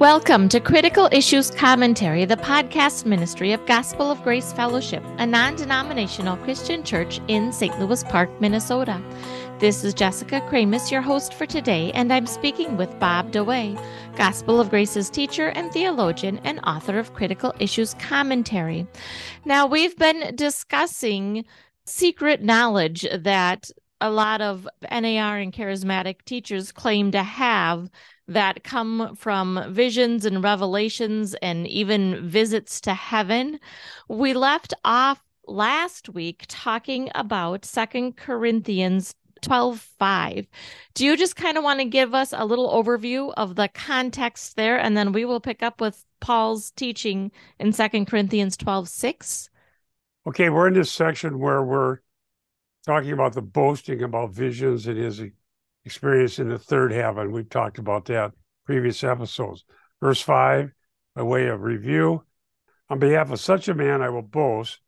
Welcome to Critical Issues Commentary, the podcast ministry of Gospel of Grace Fellowship, a non denominational Christian church in St. Louis Park, Minnesota. This is Jessica Kramasz, your host for today, and I'm speaking with Bob DeWaay, Gospel of Grace's teacher and theologian and author of Critical Issues Commentary. Now, we've been discussing secret knowledge that a lot of NAR and charismatic teachers claim to have that come from visions and revelations and even visits to heaven. We left off last week talking about Second Corinthians 12 5. Do you just kind of want to give us a little overview of the context there? And then we will pick up with Paul's teaching in Second Corinthians 12 6. Okay, we're in this section where we're talking about the boasting about visions and his experience in the third heaven. We've talked about that previous episodes. Verse 5, by way of review, on behalf of such a man I will boast,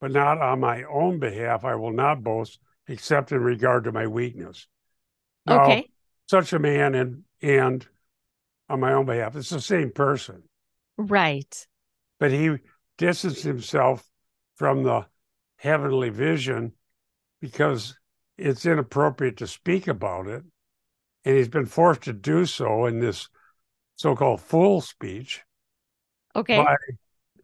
but not on my own behalf I will not boast, except in regard to my weakness. Now, okay. Such a man and and on my own behalf, it's the same person. Right. But he distanced himself from the heavenly vision because it's inappropriate to speak about it. And he's been forced to do so in this so called full speech. Okay. By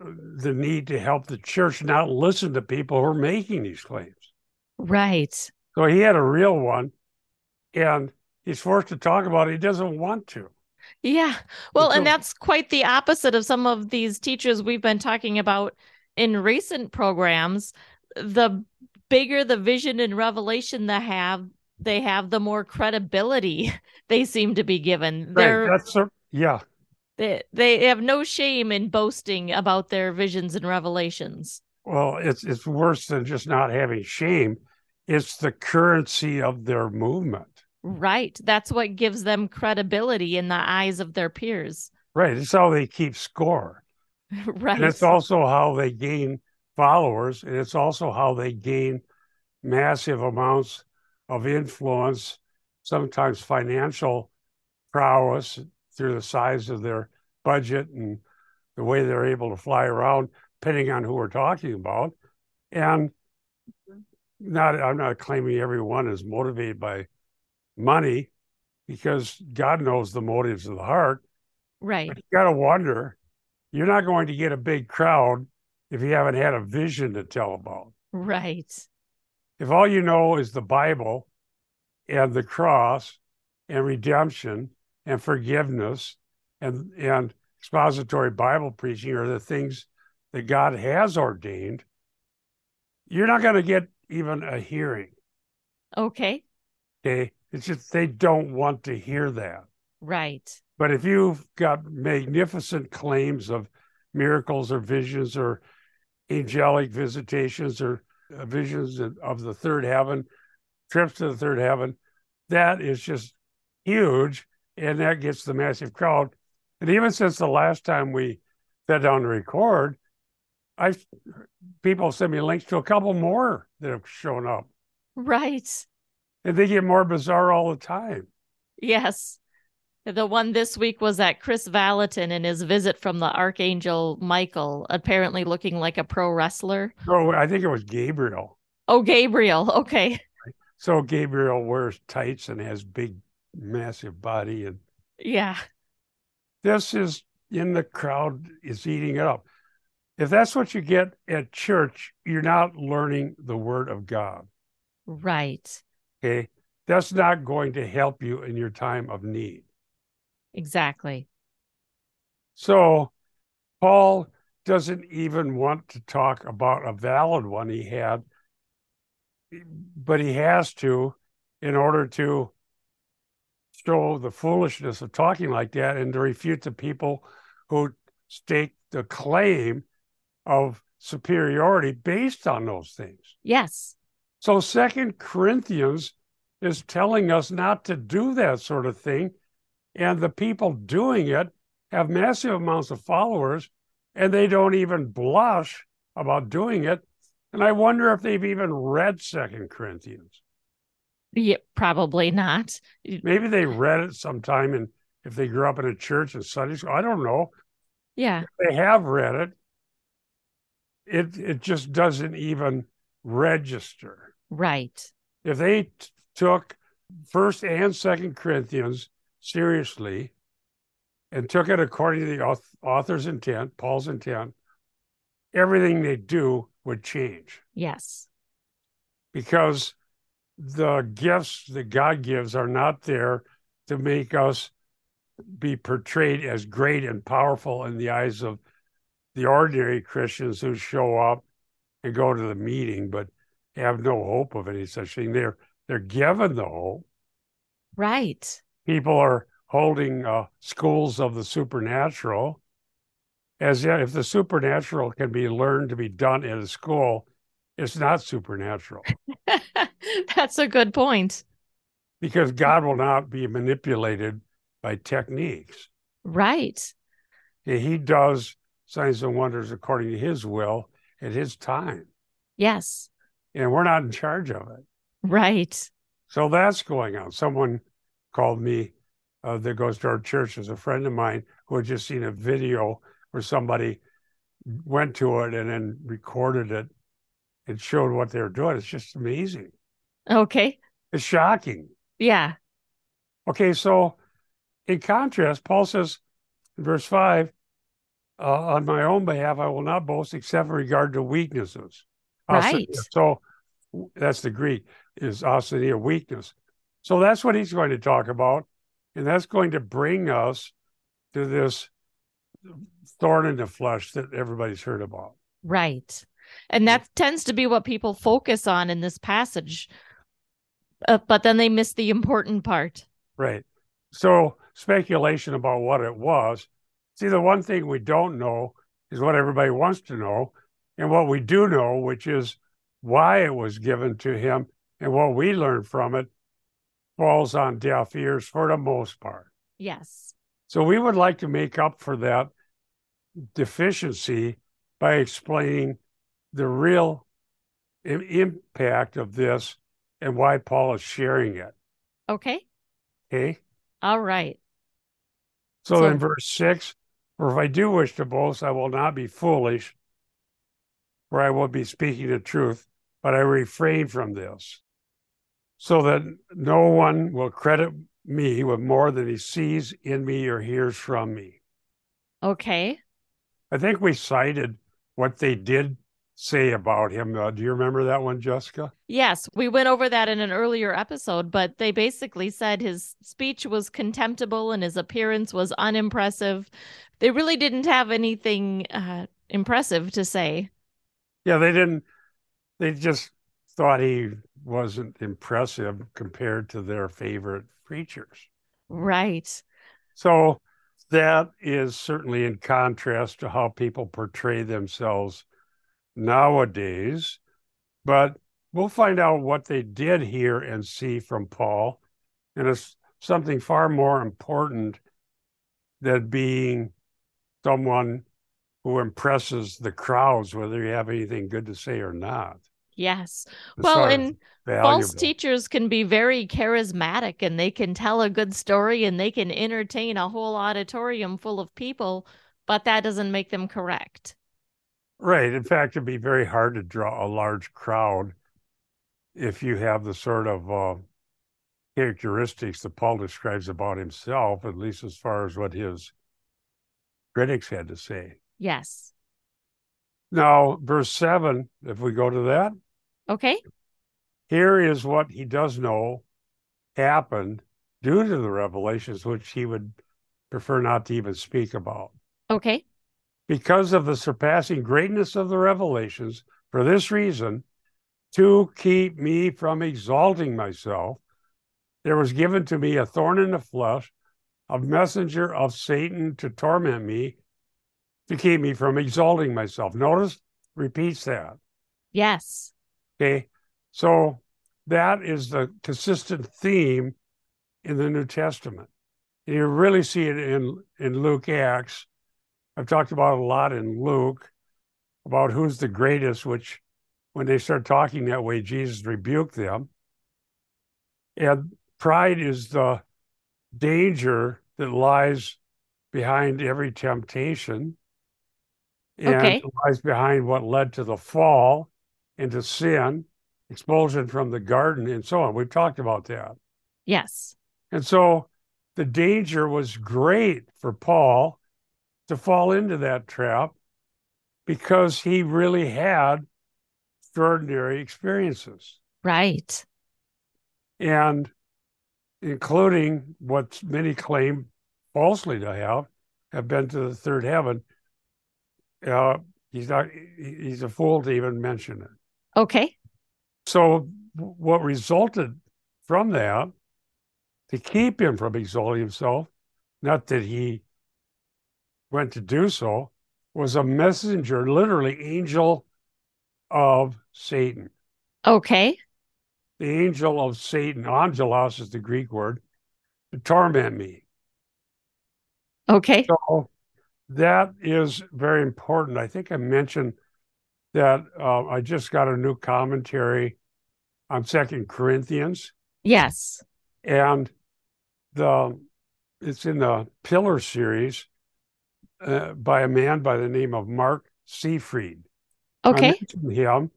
the need to help the church not listen to people who are making these claims. Right. So he had a real one and he's forced to talk about it. He doesn't want to. Yeah. Well, and that's quite the opposite of some of these teachers we've been talking about in recent programs. The bigger the vision and revelation they have, they have, the more credibility they seem to be given. Right. They're, That's a, yeah. They they have no shame in boasting about their visions and revelations. Well, it's it's worse than just not having shame. It's the currency of their movement. Right. That's what gives them credibility in the eyes of their peers. Right. It's how they keep score. right. And it's also how they gain followers, and it's also how they gain massive amounts of influence, sometimes financial prowess through the size of their budget and the way they're able to fly around, depending on who we're talking about. And not, I'm not claiming everyone is motivated by money because God knows the motives of the heart. Right. But you got to wonder, you're not going to get a big crowd if you haven't had a vision to tell about. Right. If all you know is the Bible and the cross and redemption and forgiveness and and expository Bible preaching are the things that God has ordained, you're not going to get even a hearing. Okay. Okay. It's just they don't want to hear that. Right. But if you've got magnificent claims of miracles or visions or angelic visitations or Uh, visions of the third heaven, trips to the third heaven, that is just huge. And that gets the massive crowd. And even since the last time we sat down to record, I people send me links to a couple more that have shown up. Right. And they get more bizarre all the time. Yes. The one this week was that Chris Valentin and his visit from the Archangel Michael, apparently looking like a pro wrestler. Oh, I think it was Gabriel. Oh, Gabriel. Okay. So Gabriel wears tights and has big, massive body. And yeah, this is in the crowd is eating it up. If that's what you get at church, you're not learning the word of God. Right. Okay. That's not going to help you in your time of need. Exactly. So Paul doesn't even want to talk about a valid one he had, but he has to in order to show the foolishness of talking like that and to refute the people who stake the claim of superiority based on those things. Yes. So Second Corinthians is telling us not to do that sort of thing and the people doing it have massive amounts of followers and they don't even blush about doing it and i wonder if they've even read second corinthians yeah probably not maybe they read it sometime and if they grew up in a church and Sunday school. I don't know. Yeah. They have read it. It it just doesn't even register. Right. If they t- took First and Second Corinthians seriously and took it according to the author's intent, Paul's intent, everything they do would change. Yes. Because the gifts that God gives are not there to make us be portrayed as great and powerful in the eyes of the ordinary Christians who show up and go to the meeting but have no hope of any such thing. They're they're given the hope. Right. People are holding uh, schools of the supernatural as yet if the supernatural can be learned to be done in a school, it's not supernatural. That's a good point. Because God will not be manipulated by techniques. Right. He does signs and wonders according to his will at his time. Yes. And we're not in charge of it. Right. So that's going on. Someone called me uh, that goes to our church as a friend of mine who had just seen a video where somebody went to it and then recorded it and showed what they were doing. It's just amazing. Okay. It's shocking. Yeah. Okay, so in contrast, Paul says in verse 5 uh, on my own behalf, I will not boast except in regard to weaknesses. Right. So that's the Greek, is asthenia, weakness. So that's what he's going to talk about. And that's going to bring us to this thorn in the flesh that everybody's heard about. Right. And that tends to be what people focus on in this passage. Uh, but then they miss the important part. Right. So, speculation about what it was. See, the one thing we don't know is what everybody wants to know. And what we do know, which is why it was given to him and what we learn from it, falls on deaf ears for the most part. Yes. So we would like to make up for that deficiency by explaining the real impact of this and why Paul is sharing it. Okay. Okay. All right. So, So- in verse six, for if I do wish to boast, I will not be foolish, for I will be speaking the truth, but I refrain from this, so that no one will credit me with more than he sees in me or hears from me. Okay. I think we cited what they did say about him. Uh, do you remember that one, Jessica? Yes, we went over that in an earlier episode, but they basically said his speech was contemptible and his appearance was unimpressive. They really didn't have anything uh, impressive to say. Yeah, they didn't. They just thought he wasn't impressive compared to their favorite preachers. Right. So that is certainly in contrast to how people portray themselves nowadays. But we'll find out what they did hear and see from Paul. And it's something far more important than being someone who impresses the crowds, whether you have anything good to say or not. Yes. Well, and valuable. false teachers can be very charismatic and they can tell a good story and they can entertain a whole auditorium full of people, but that doesn't make them correct. Right. In fact, it'd be very hard to draw a large crowd if you have the sort of uh, characteristics that Paul describes about himself, at least as far as what his critics had to say. Yes. Now, verse 7, if we go to that, Okay. here is what he does know happened due to the revelations, which he would prefer not to even speak about. Okay. because of the surpassing greatness of the revelations, for this reason, to keep me from exalting myself, there was given to me a thorn in the flesh, a messenger of Satan to torment me, to keep me from exalting myself. Notice, repeats that. Yes. Okay. So that is the consistent theme in the New Testament. And you really see it in, in Luke Acts. I've talked about it a lot in Luke about who's the greatest, which when they start talking that way, Jesus rebuked them. And pride is the danger that lies behind every temptation and Okay. lies behind what led to the fall into sin, expulsion from the garden, and so on. We've talked about that. Yes. And so the danger was great for Paul to fall into that trap because he really had extraordinary experiences Right. and including what many claim falsely to have have been to the third heaven uh, he's not he's a fool to even mention it Okay. so what resulted from that to keep him from exalting himself not that he went to do so was a messenger literally angel of satan Okay. the angel of Satan, angelos is the Greek word, to torment me. Okay. So that is very important. I think I mentioned that uh, I just got a new commentary on Second Corinthians, Yes. and the it's in the Pillar series uh, by a man by the name of Mark Seifrid. Okay. him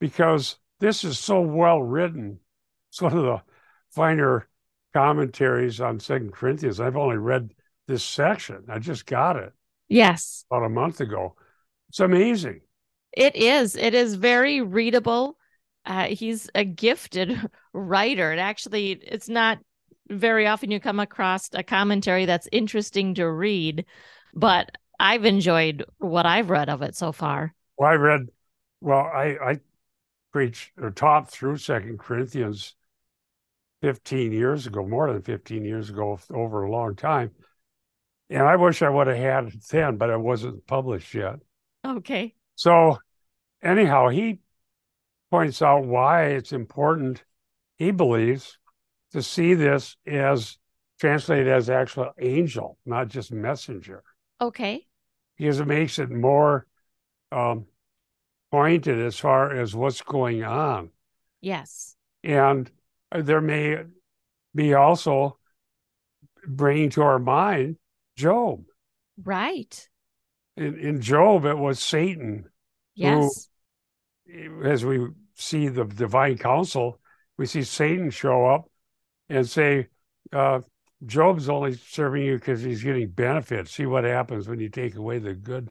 because this is so well written. It's one of the finer commentaries on Second Corinthians. I've only read this section. I just got it Yes. about a month ago. It's amazing. It is. It is very readable. Uh, he's a gifted writer. It actually, it's not very often you come across a commentary that's interesting to read, but I've enjoyed what I've read of it so far. Well, I read, well, I, I preached or taught through Second Corinthians 15 years ago, more than 15 years ago, over a long time. And I wish I would have had it then, but it wasn't published yet. Okay. So, anyhow, he points out why it's important, he believes, to see this as translated as actual angel, not just messenger, Okay. because it makes it more um, pointed as far as what's going on. Yes. And there may be also bringing to our mind Job. Right. In, in Job, it was Satan Yes. as we see the divine council, we see Satan show up and say, uh, Job's only serving you because he's getting benefits. See what happens when you take away the good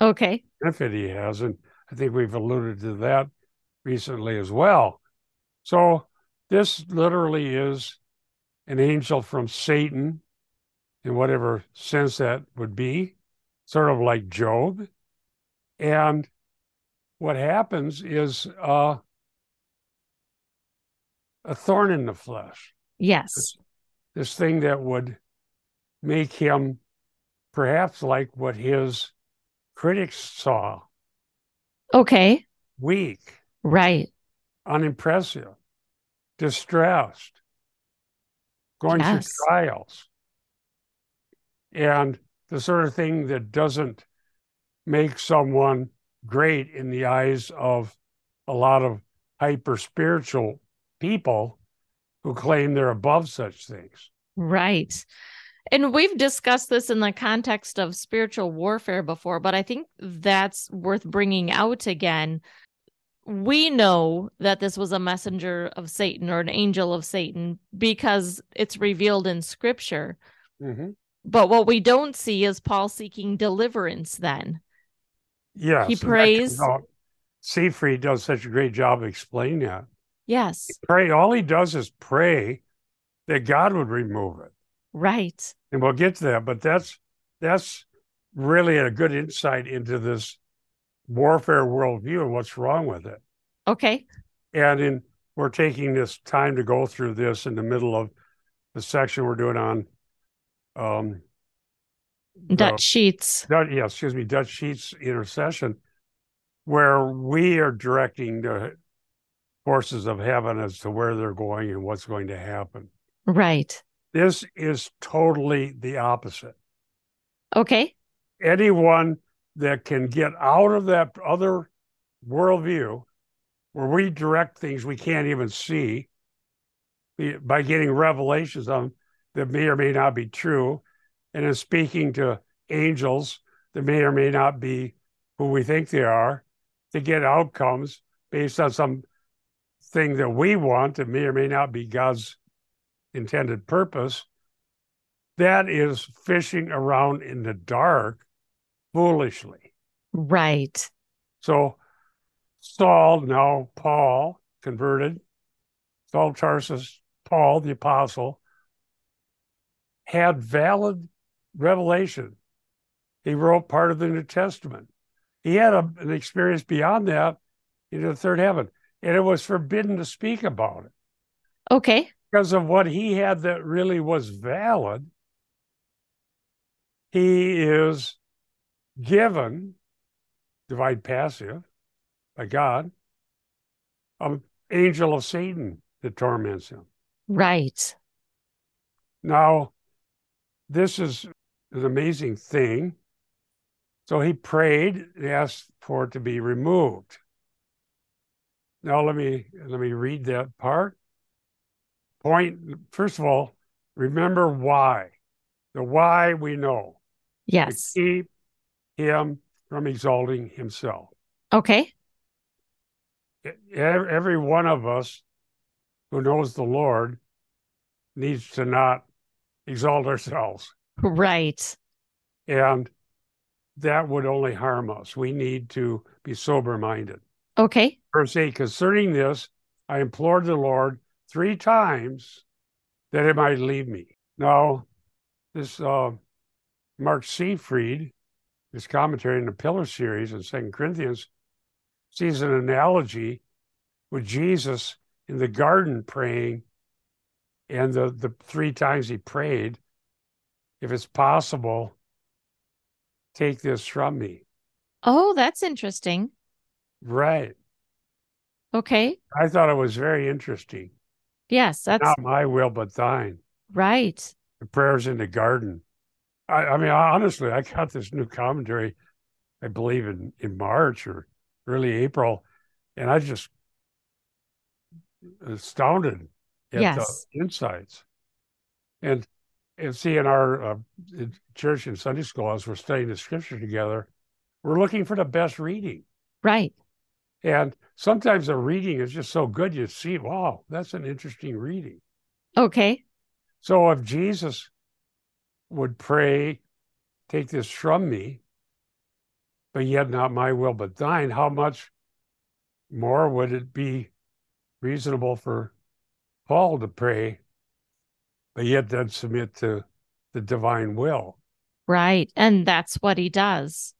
Okay. benefit he has. And I think we've alluded to that recently as well. So this literally is an angel from Satan in whatever sense that would be, sort of like Job. And what happens is uh, a thorn in the flesh, Yes. this thing that would make him perhaps like what his critics saw Okay. weak, Right. unimpressive, distressed, going Yes. through trials, and the sort of thing that doesn't make someone great in the eyes of a lot of hyper spiritual people who claim they're above such things. Right. And we've discussed this in the context of spiritual warfare before, but I think that's worth bringing out again. We know that this was a messenger of Satan or an angel of Satan because it's revealed in scripture. Mhm. But what we don't see is Paul seeking deliverance then. Yes. He prays- comes out- Seifrid does such a great job explaining that. Yes. Pray. All he does is pray that God would remove it. Right. and we'll get to that but that's that's really a good insight into this warfare worldview and what's wrong with it Okay. and in we're taking this time to go through this in the middle of the section we're doing on um Dutch sheets. Dutch, yeah, excuse me, Dutch Sheets intercession, where we are directing the forces of heaven as to where they're going and what's going to happen. Right. This is totally the opposite. Okay. anyone that can get out of that other worldview where we direct things we can't even see by getting revelations on that may or may not be true. And in speaking to angels that may or may not be who we think they are to get outcomes based on some thing that we want that may or may not be God's intended purpose, that is fishing around in the dark foolishly. Right. So Saul, now Paul, converted, Saul Tarsus, Paul, the apostle, had valid revelation. He wrote part of the New Testament. He had a, an experience beyond that in the third heaven, and it was forbidden to speak about it. Okay. Because of what he had that really was valid, he is given, divine passive, by God, an angel of Satan that torments him. Right. Now, this is an amazing thing. So he prayed, he asked for it to be removed. Now let me let me read that part. Point first of all, remember why. The why we know. Yes. To keep him from exalting himself. Okay. Every one of us who knows the Lord needs to not exalt ourselves. Right. And that would only harm us. We need to be sober minded. Okay. Verse 8 Concerning this, I implored the Lord three times that it might leave me. Now, this uh, Mark Seifrid, his commentary in the Pillar series in Second Corinthians, sees an analogy with Jesus in the garden praying, and the, the three times he prayed, if it's possible, take this from me. Oh, that's interesting. Right. Okay. I thought it was very interesting. Yes, that's Not my will, but thine. right. The prayers in the garden. I, I mean, honestly, I got this new commentary, I believe in, in March or early April, and I just astounded at Yes. the insights. And and see, in our uh, church and Sunday school, as we're studying the scripture together, we're looking for the best reading. Right. And sometimes the reading is just so good, you see, wow, that's an interesting reading. Okay. So if Jesus would pray, take this from me, but yet not my will, but thine, how much more would it be reasonable for Paul to pray, but yet then submit to the divine will? Right. And that's what he does.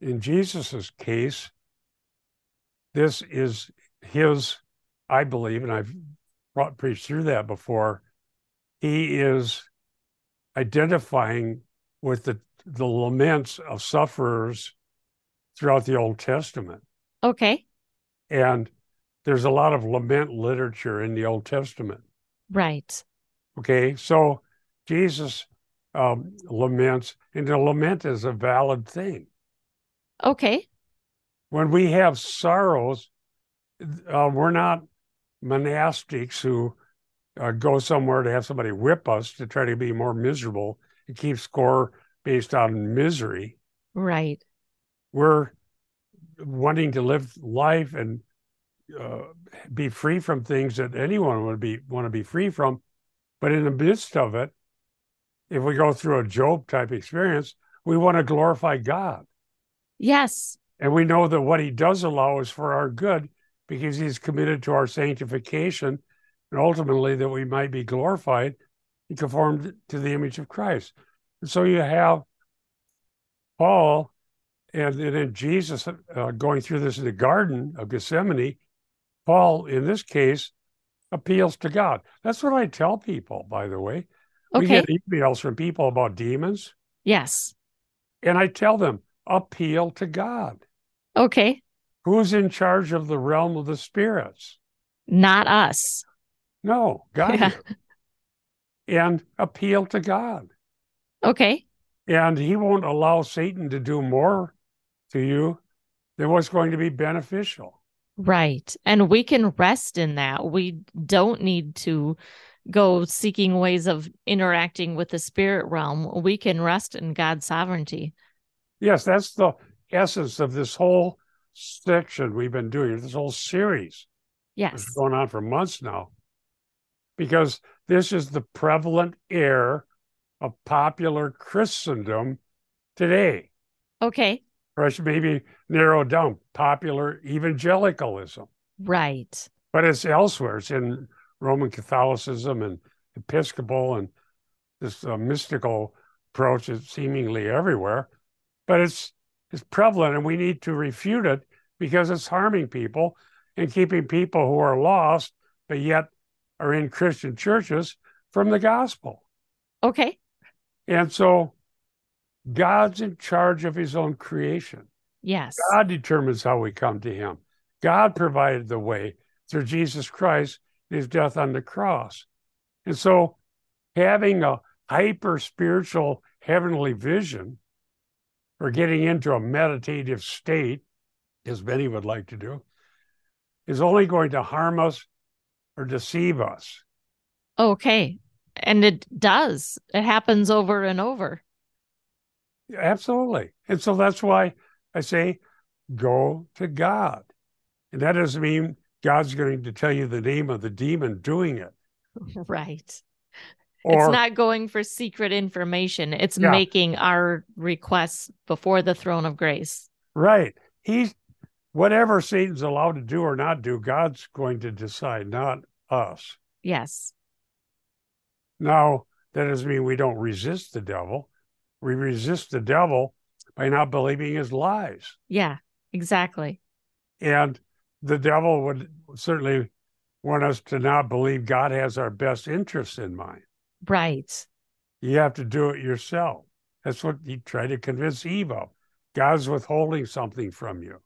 In Jesus's case, this is his, I believe, and I've brought, preached through that before. He is identifying with the, the laments of sufferers throughout the Old Testament. Okay. And there's a lot of lament literature in the Old Testament. Right. Okay. So Jesus um, laments, and the lament is a valid thing. Okay. When we have sorrows, uh, we're not monastics who uh, go somewhere to have somebody whip us to try to be more miserable and keep score based on misery. Right. We're wanting to live life and uh, be free from things that anyone would be want to be free from. But in the midst of it, if we go through a Job type experience, we want to glorify God. Yes. And we know that what he does allow is for our good because he's committed to our sanctification and ultimately that we might be glorified and conformed to the image of Christ. And so you have Paul and, and then Jesus uh, going through this in the Garden of Gethsemane. Paul, in this case, appeals to God. That's what I tell people, by the way. We get emails from people about demons, Yes. and I tell them, appeal to God. Okay. Who's in charge of the realm of the spirits? Not us. No, God. Yeah. And appeal to God. Okay. And he won't allow Satan to do more to you than what's going to be beneficial. Right. And we can rest in that. We don't need to go seeking ways of interacting with the spirit realm, we can rest in God's sovereignty. Yes, that's the essence of this whole section we've been doing, this whole series. Yes. It's going on for months now. Because this is the prevalent air of popular Christendom today. Okay. Or I should maybe narrow down popular evangelicalism. Right. But it's elsewhere. It's in Roman Catholicism and Episcopal and this uh, mystical approach is seemingly everywhere. But it's it's prevalent, and we need to refute it because it's harming people and keeping people who are lost but yet are in Christian churches from the gospel. Okay. And so God's in charge of his own creation. Yes. God determines how we come to him. God provided the way through Jesus Christ, his death on the cross. And so having a hyper spiritual heavenly vision or getting into a meditative state, as many would like to do, is only going to harm us or deceive us. Okay. And it does. It happens over and over. Absolutely. And so that's why I say go to God. And that doesn't mean God's going to tell you the name of the demon doing it. Right. Or, it's not going for secret information. It's Yeah. making our requests before the throne of grace. right. He's whatever Satan's allowed to do or not do, God's going to decide, not us. Yes. Now, that doesn't mean we don't resist the devil. We resist the devil by not believing his lies. Yeah, exactly. And the devil would certainly want us to not believe God has our best interests in mind. Right. You have to do it yourself. That's what he tried to convince Eve of. God's withholding something from you.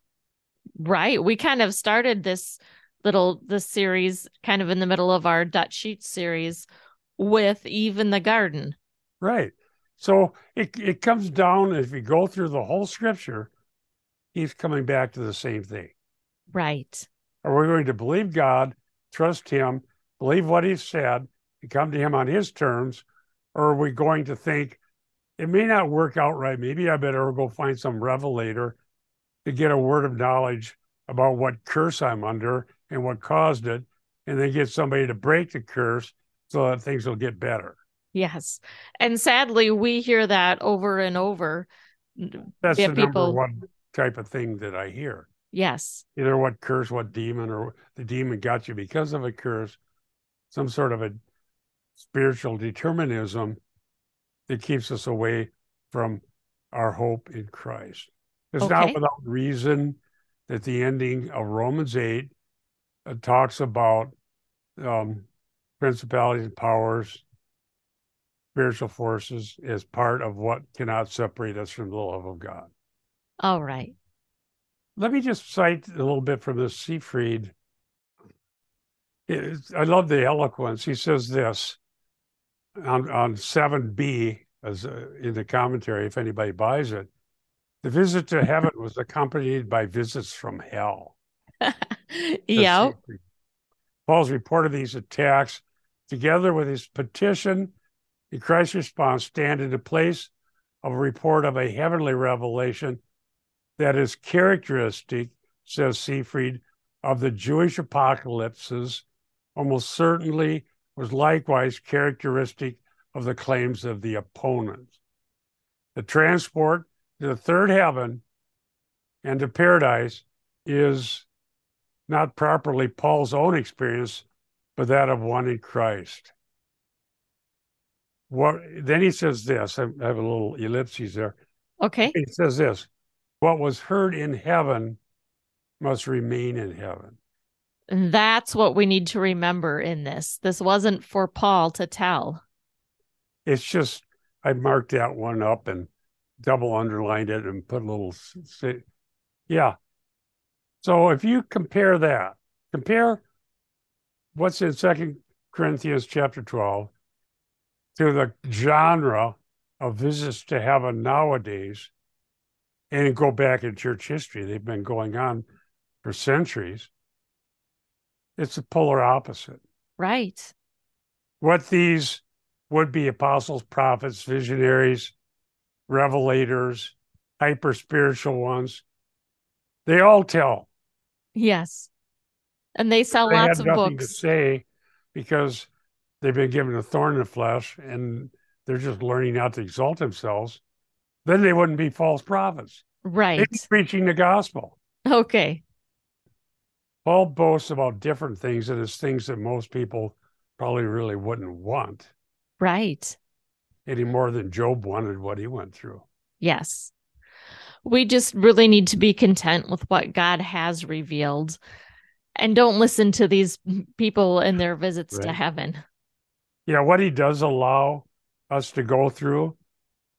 Right. We kind of started this little this series kind of in the middle of our Dutch sheet series with Eve in the garden. Right. So it it comes down if you go through the whole scripture, he's coming back to the same thing. Right. Are we going to believe God, trust him, believe what he said, and come to him on his terms? Or are we going to think it may not work out right? Maybe I better go find some revelator to get a word of knowledge about what curse I'm under and what caused it, and then get somebody to break the curse so that things will get better. Yes. And sadly, we hear that over and over. That's the people- number one type of thing that I hear. Yes. Either what curse, what demon, or the demon got you because of a curse, some sort of a spiritual determinism that keeps us away from our hope in Christ. It's Okay. not without reason that the ending of Romans 8 uh, talks about um, principalities and powers, spiritual forces is part of what cannot separate us from the love of God. All right. Let me just cite a little bit from this Seifrid. It's- I love the eloquence. He says this on, on 7b as uh, in the commentary, if anybody buys it. The visit to heaven was accompanied by visits from hell. yeah. Paul's report of these attacks, together with his petition and Christ response, stand in the place of a report of a heavenly revelation that is characteristic, says Seifrid, of the Jewish apocalypses, almost certainly was likewise characteristic of the claims of the opponents. The transport to the third heaven and to paradise is not properly Paul's own experience, but that of one in Christ. What then he says this, I have a little ellipses there. Okay. He says this what was heard in heaven must remain in heaven. And that's what we need to remember in this. This wasn't for Paul to tell. It's just I marked that one up and double underlined it and put a little yeah. So if you compare that, compare what's in Second Corinthians chapter 12 to the genre of visits to heaven nowadays, and go back in church history, they've been going on for centuries. It's the polar opposite. Right. what these would be apostles, prophets, visionaries, revelators, hyper spiritual ones, they all tell. Yes. And they sell they lots of books. to say because they've been given a thorn in the flesh and they're just learning how to exalt themselves. Then they wouldn't be false prophets. Right. They'd be preaching the gospel. Okay. Paul boasts about different things, and it's things that most people probably really wouldn't want Right. any more than Job wanted what he went through. Yes. We just really need to be content with what God has revealed and don't listen to these people and their visits to Right. Yeah, what he does allow us to go through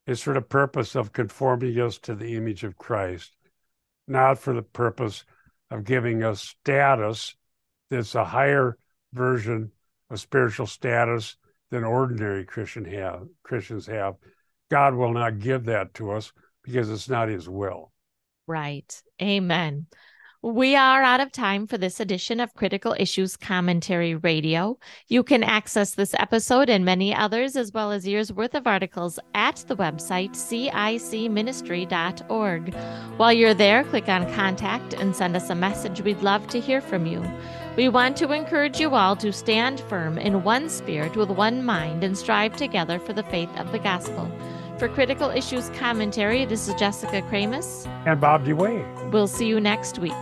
is for the purpose of conforming us to the image of Christ, not for the purpose of giving us status that's a higher version of spiritual status than ordinary Christian have Christians have. God will not give that to us because it's not his will. Right. Amen. We are out of time for this edition of Critical Issues Commentary Radio. You can access this episode and many others, as well as years worth of articles, at the website cicministry.org. While you're there, click on Contact and send us a message. We'd love to hear from you. We want to encourage you all to stand firm in one spirit with one mind and strive together for the faith of the gospel. For Critical Issues Commentary, this is Jessica Kramasz. And Bob DeWaay. We'll see you next week.